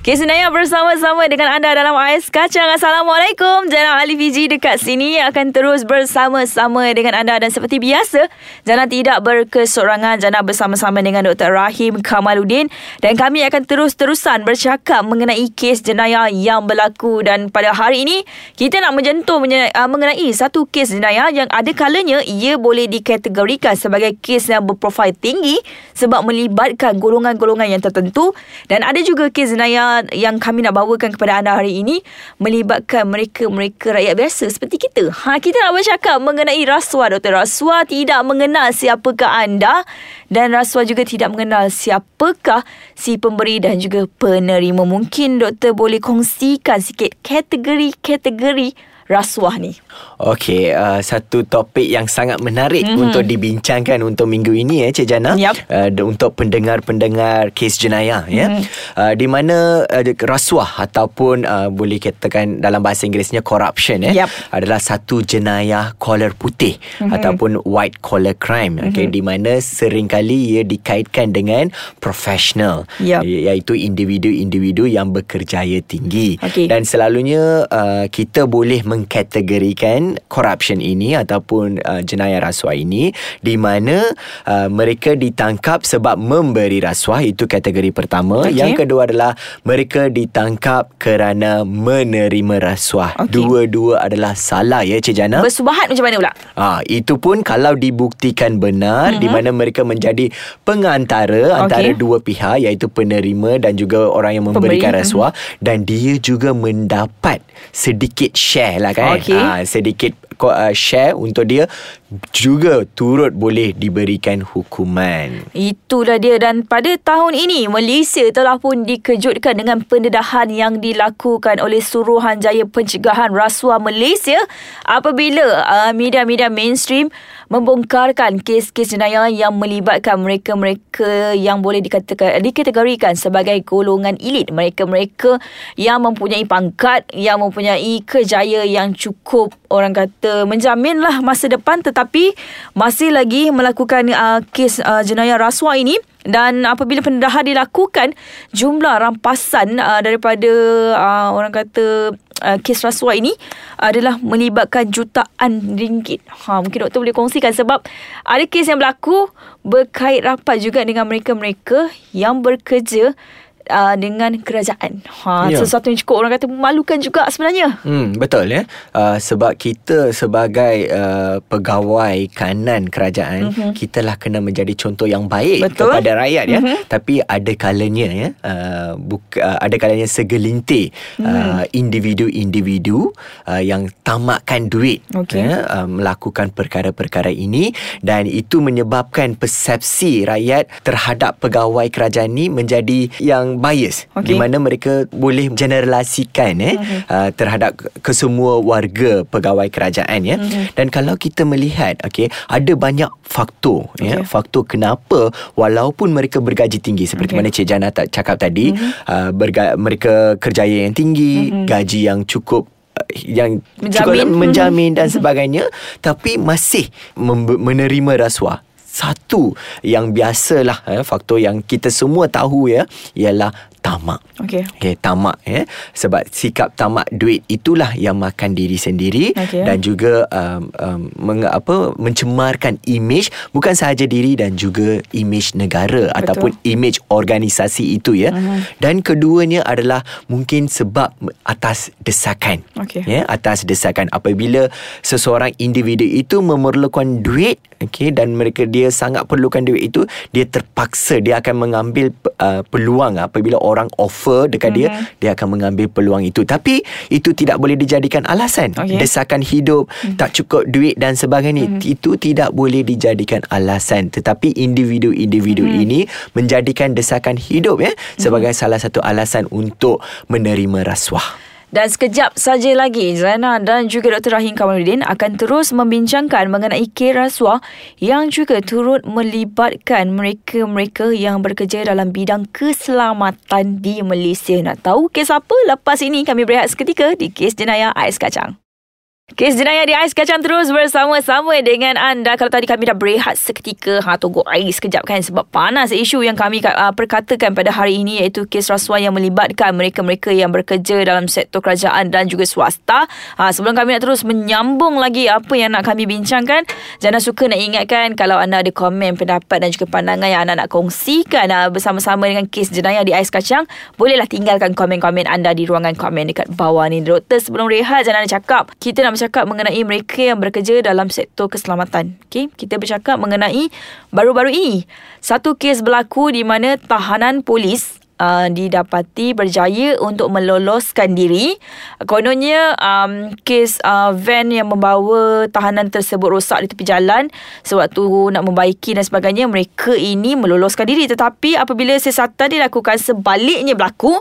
Kes Naya bersama-sama dengan anda dalam AIS Kacang. Assalamualaikum. Jana Ali Fiji dekat sini akan terus bersama-sama dengan anda. Dan seperti biasa, Jana tidak berkesorangan. Jana bersama-sama dengan Dr. Rahim Kamaluddin. Dan kami akan terus-terusan bercakap mengenai kes jenayah yang berlaku. Dan pada hari ini, kita nak menjentuh uh, mengenai satu kes jenayah yang ada kalanya ia boleh dikategorikan sebagai kes yang berprofil tinggi sebab melibatkan golongan-golongan yang tertentu. Dan ada juga kes jenayah yang kami nak bawakan kepada anda hari ini melibatkan mereka-mereka rakyat biasa seperti kita. Ha kita nak bercakap mengenai rasuah Doktor. Rasuah tidak mengenal siapakah anda dan rasuah juga tidak mengenal siapakah si pemberi dan juga penerima. Mungkin doktor boleh kongsikan sikit kategori-kategori rasuah ni? Okey, uh, satu topik yang sangat menarik mm-hmm. untuk dibincangkan untuk minggu ini ya Cik Jana. Yep. Uh, untuk pendengar-pendengar kes jenayah mm-hmm. ya. Mhm. Uh, di mana uh, rasuah ataupun uh, boleh katakan dalam bahasa Inggerisnya corruption ya yep. adalah satu jenayah collar putih mm-hmm. ataupun white collar crime mm-hmm. okey di mana seringkali ia dikaitkan dengan profesional yep. iaitu individu-individu yang berkerjaya tinggi okay. dan selalunya uh, kita boleh meng mengkategorikan corruption ini ataupun uh, jenayah rasuah ini di mana uh, mereka ditangkap sebab memberi rasuah itu kategori pertama okay. yang kedua adalah mereka ditangkap kerana menerima rasuah okay. dua-dua adalah salah ya Cik Jana bersubahat macam mana pula Ah, itu pun kalau dibuktikan benar mm-hmm. di mana mereka menjadi pengantara okay. antara dua pihak iaitu penerima dan juga orang yang memberikan Pemberi. rasuah mm-hmm. dan dia juga mendapat sedikit share lah kan okay. ha, sedikit uh, share untuk dia juga turut boleh diberikan hukuman. Itulah dia dan pada tahun ini Malaysia telah pun dikejutkan dengan pendedahan yang dilakukan oleh Suruhanjaya Pencegahan Rasuah Malaysia apabila uh, media-media mainstream membongkarkan kes-kes jenayah yang melibatkan mereka-mereka yang boleh dikatakan dikategorikan sebagai golongan elit mereka-mereka yang mempunyai pangkat yang mempunyai kejayaan yang cukup orang kata menjaminlah masa depan tetapi masih lagi melakukan uh, kes uh, jenayah rasuah ini dan apabila pendedahan dilakukan jumlah rampasan uh, daripada uh, orang kata uh, kes rasuah ini adalah melibatkan jutaan ringgit. Ha mungkin doktor boleh kongsikan sebab ada kes yang berlaku berkait rapat juga dengan mereka-mereka yang bekerja uh, dengan kerajaan. Ha ya. sesuatu yang cukup orang kata memalukan juga sebenarnya. Hmm betul ya. Uh, sebab kita sebagai uh, pegawai kanan kerajaan mm-hmm. kitalah kena menjadi contoh yang baik betul. kepada rakyat ya. Mm-hmm. Tapi ada kalanya ya uh, buka, uh, ada kalanya segelintir mm. uh, individu-individu uh, yang tamakkan duit okay. ya uh, melakukan perkara-perkara ini dan itu menyebabkan persepsi rakyat terhadap pegawai kerajaan ini menjadi yang bias okay. di mana mereka boleh generalisasikan eh uh-huh. uh, terhadap kesemua warga pegawai kerajaan ya uh-huh. dan kalau kita melihat okey ada banyak faktor okay. ya faktor kenapa walaupun mereka bergaji tinggi seperti okay. mana Cik Jana tak cakap tadi uh-huh. uh, berga- mereka kerjaya yang tinggi uh-huh. gaji yang cukup uh, yang menjamin. cukup menjamin dan sebagainya tapi masih menerima rasuah satu yang biasalah eh, faktor yang kita semua tahu ya ialah tamak. Okey. Okey, tamak ya. Sebab sikap tamak duit itulah yang makan diri sendiri okay. dan juga um, um, meng, apa mencemarkan image bukan sahaja diri dan juga image negara Betul. ataupun image organisasi itu ya. Uh-huh. Dan keduanya adalah mungkin sebab atas desakan. Okay. Ya, atas desakan apabila seseorang individu itu memerlukan duit okey dan mereka dia sangat perlukan duit itu dia terpaksa dia akan mengambil uh, peluang apabila orang offer dekat mm-hmm. dia dia akan mengambil peluang itu tapi itu tidak boleh dijadikan alasan okay. desakan hidup mm-hmm. tak cukup duit dan sebagainya mm-hmm. itu tidak boleh dijadikan alasan tetapi individu-individu mm-hmm. ini menjadikan desakan hidup ya sebagai mm-hmm. salah satu alasan untuk menerima rasuah dan sekejap saja lagi, Zaina dan juga Dr. Rahim Kamaluddin akan terus membincangkan mengenai kes rasuah yang juga turut melibatkan mereka-mereka yang bekerja dalam bidang keselamatan di Malaysia. Nak tahu kes apa? Lepas ini kami berehat seketika di kes jenayah Ais Kacang. Kes jenayah di Ais Kacang terus bersama-sama dengan anda. Kalau tadi kami dah berehat seketika, ha, tunggu air sekejap kan sebab panas isu yang kami uh, perkatakan pada hari ini iaitu kes rasuah yang melibatkan mereka-mereka yang bekerja dalam sektor kerajaan dan juga swasta. Ha, sebelum kami nak terus menyambung lagi apa yang nak kami bincangkan, jangan suka nak ingatkan kalau anda ada komen, pendapat dan juga pandangan yang anda nak kongsikan uh, bersama-sama dengan kes jenayah di Ais Kacang, bolehlah tinggalkan komen-komen anda di ruangan komen dekat bawah ni. Doktor, sebelum rehat jangan nak cakap. Kita nak bercakap mengenai mereka yang bekerja dalam sektor keselamatan. Okay? Kita bercakap mengenai baru-baru ini. Satu kes berlaku di mana tahanan polis uh, didapati berjaya untuk meloloskan diri. Kononnya um, kes uh, van yang membawa tahanan tersebut rosak di tepi jalan sewaktu nak membaiki dan sebagainya. Mereka ini meloloskan diri tetapi apabila siasatan dilakukan sebaliknya berlaku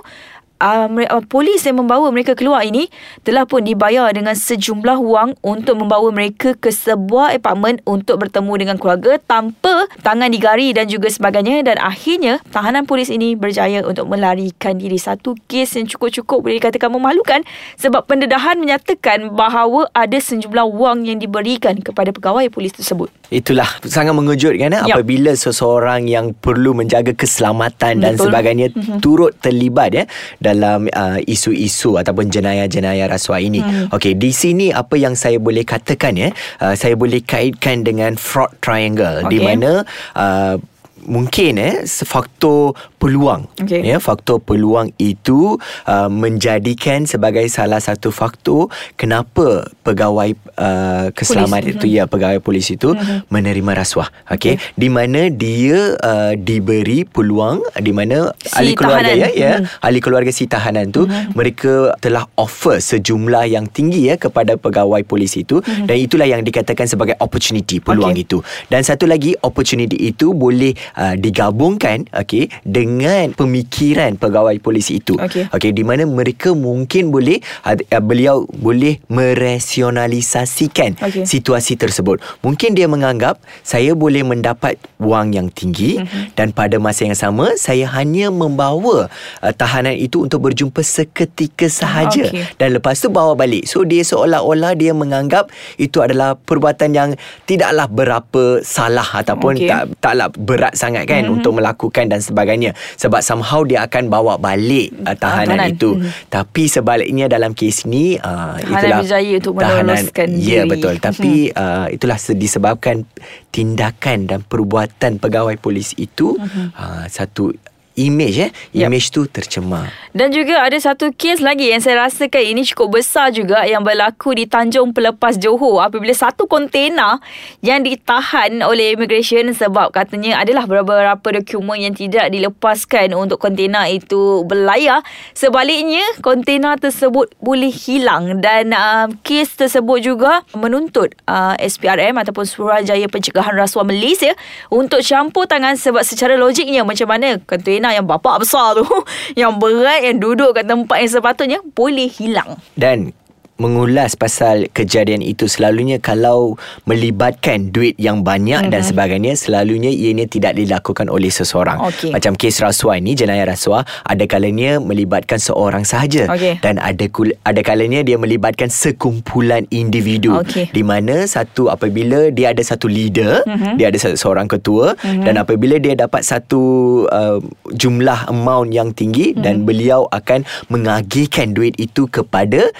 uh, polis yang membawa mereka keluar ini telah pun dibayar dengan sejumlah wang untuk membawa mereka ke sebuah apartmen untuk bertemu dengan keluarga tanpa tangan digari dan juga sebagainya dan akhirnya tahanan polis ini berjaya untuk melarikan diri satu kes yang cukup-cukup boleh dikatakan memalukan sebab pendedahan menyatakan bahawa ada sejumlah wang yang diberikan kepada pegawai polis tersebut. Itulah sangat mengejutkan eh? Yep. apabila seseorang yang perlu menjaga keselamatan dan Betul. sebagainya Mhm. turut terlibat ya dalam uh, isu-isu ataupun jenayah-jenayah rasuah ini. Mhm. Okey, di sini apa yang saya boleh katakan ya, uh, saya boleh kaitkan dengan fraud triangle di Okey. mana uh, mungkin eh faktor peluang Okey. ya faktor peluang itu uh, menjadikan sebagai salah satu faktor kenapa pegawai uh, keselamatan Polis. itu ya pegawai polis itu Mhm. menerima rasuah okey di mana dia uh, diberi peluang di mana Si ahli keluarga tahanan. ya ya Mhm. ahli keluarga si tahanan tu mereka telah offer sejumlah yang tinggi ya kepada pegawai polis itu dan itulah yang dikatakan sebagai opportunity peluang Okey. itu dan satu lagi opportunity itu boleh uh, digabungkan okey dengan pemikiran pegawai polis itu Okey. okey di mana mereka mungkin boleh uh, uh, beliau boleh meresionalisasikan Okey. situasi tersebut mungkin dia menganggap saya boleh mendapat wang yang tinggi Mhm. dan pada masa yang sama saya hanya membawa uh, tahanan itu untuk berjumpa seketika sahaja Okey. dan lepas tu bawa balik so dia seolah-olah dia menganggap itu adalah perbuatan yang tidaklah berapa salah ataupun Okey. tak taklah berat sangat kan mm-hmm. untuk melakukan dan sebagainya sebab somehow dia akan bawa balik uh, tahanan tahanan. itu Mhm. tapi sebaliknya dalam kes ni uh, Tahanan itulah berjaya untuk tahanan- meloloskan ya diri. Mhm. betul tapi uh, itulah se- disebabkan tindakan dan perbuatan pegawai polis itu uh, satu image eh Yep. image tu tercemar Dan juga ada satu kes lagi yang saya rasakan ini cukup besar juga yang berlaku di Tanjung Pelepas Johor apabila satu kontena yang ditahan oleh immigration sebab katanya adalah beberapa dokumen yang tidak dilepaskan untuk kontena itu berlayar. Sebaliknya kontena tersebut boleh hilang dan uh, kes tersebut juga menuntut uh, SPRM ataupun Suruhanjaya Pencegahan Rasuah Malaysia untuk campur tangan sebab secara logiknya macam mana kontena yang bapak besar tu yang berat yang duduk kat tempat yang sepatutnya boleh hilang. dan mengulas pasal kejadian itu selalunya kalau melibatkan duit yang banyak mm-hmm. dan sebagainya selalunya ianya tidak dilakukan oleh seseorang Okey. macam kes rasuah ini jenayah rasuah ada kalanya melibatkan seorang sahaja Okey. dan ada kul- ada kalanya dia melibatkan sekumpulan individu Okey. di mana satu apabila dia ada satu leader mm-hmm. dia ada satu seorang ketua mm-hmm. dan apabila dia dapat satu uh, jumlah amount yang tinggi mm-hmm. dan beliau akan mengagihkan duit itu kepada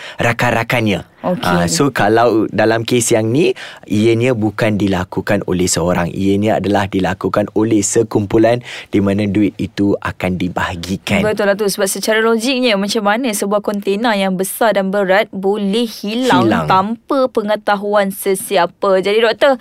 пока. Okey. Ah, so kalau dalam kes yang ni ianya bukan dilakukan oleh seorang ianya adalah dilakukan oleh sekumpulan di mana duit itu akan dibahagikan Betul lah tu sebab secara logiknya macam mana sebuah kontena yang besar dan berat boleh hilang, Hilang. tanpa pengetahuan sesiapa. Jadi doktor,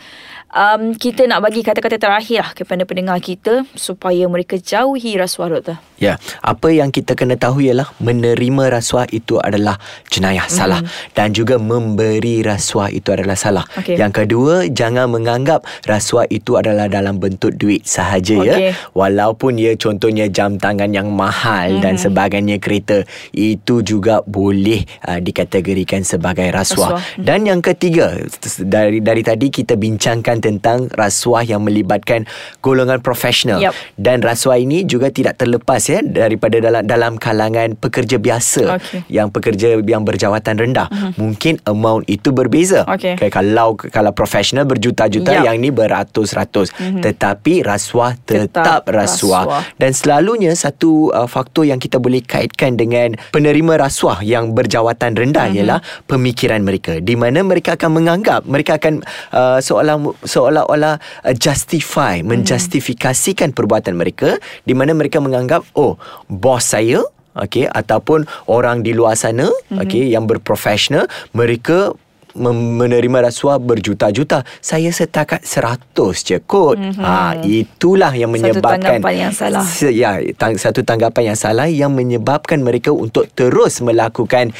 um, kita nak bagi kata-kata terakhir lah kepada pendengar kita supaya mereka jauhi rasuah doktor. Ya, apa yang kita kena tahu ialah menerima rasuah itu adalah jenayah Mhm. salah dan juga memberi rasuah itu adalah salah. Okey. Yang kedua, jangan menganggap rasuah itu adalah dalam bentuk duit sahaja ya. Okey. Walaupun ya contohnya jam tangan yang mahal dan Mhm. sebagainya kereta itu juga boleh uh, dikategorikan sebagai rasuah. Rasuah. Mhm. Dan yang ketiga, dari dari tadi kita bincangkan tentang rasuah yang melibatkan golongan profesional Yup. dan rasuah ini juga tidak terlepas ya daripada dalam dalam kalangan pekerja biasa Okey. yang pekerja yang berjawatan rendah. Mhm. Uh-huh. Mungkin amount itu berbeza. Okey. Okay, kalau kalau profesional berjuta-juta Yap. yang ni beratus-ratus. Mm-hmm. Tetapi rasuah tetap, Tetap rasuah. rasuah. Dan selalunya satu uh, faktor yang kita boleh kaitkan dengan penerima rasuah yang berjawatan rendah mm-hmm. ialah pemikiran mereka di mana mereka akan menganggap mereka akan uh, seolah seolah-olah uh, justify mm-hmm. menjustifikasikan perbuatan mereka di mana mereka menganggap oh bos saya okey ataupun orang di luar sana mm-hmm. okey yang berprofesional mereka menerima rasuah berjuta-juta saya setakat 100 je kot mm-hmm. ha itulah yang Satu menyebabkan tanggapan yang salah. Ya tang- satu tanggapan yang salah yang menyebabkan mereka untuk terus melakukan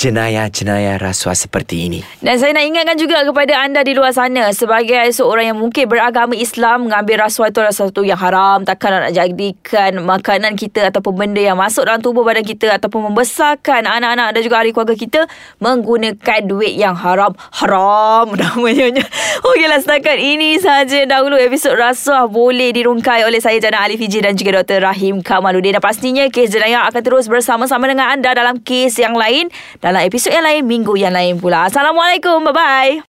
jenayah-jenayah rasuah seperti ini. Dan saya nak ingatkan juga kepada anda di luar sana sebagai seorang yang mungkin beragama Islam mengambil rasuah itu adalah sesuatu yang haram takkan nak jadikan makanan kita ataupun benda yang masuk dalam tubuh badan kita ataupun membesarkan anak-anak dan juga ahli keluarga kita menggunakan duit yang haram. Haram namanya. Okeylah setakat ini saja dahulu episod rasuah boleh dirungkai oleh saya Jana Ali Fiji dan juga Dr. Rahim Kamaluddin dan pastinya kes jenayah akan terus bersama-sama dengan anda dalam kes yang lain dalam episod yang lain minggu yang lain pula. Assalamualaikum. Bye-bye.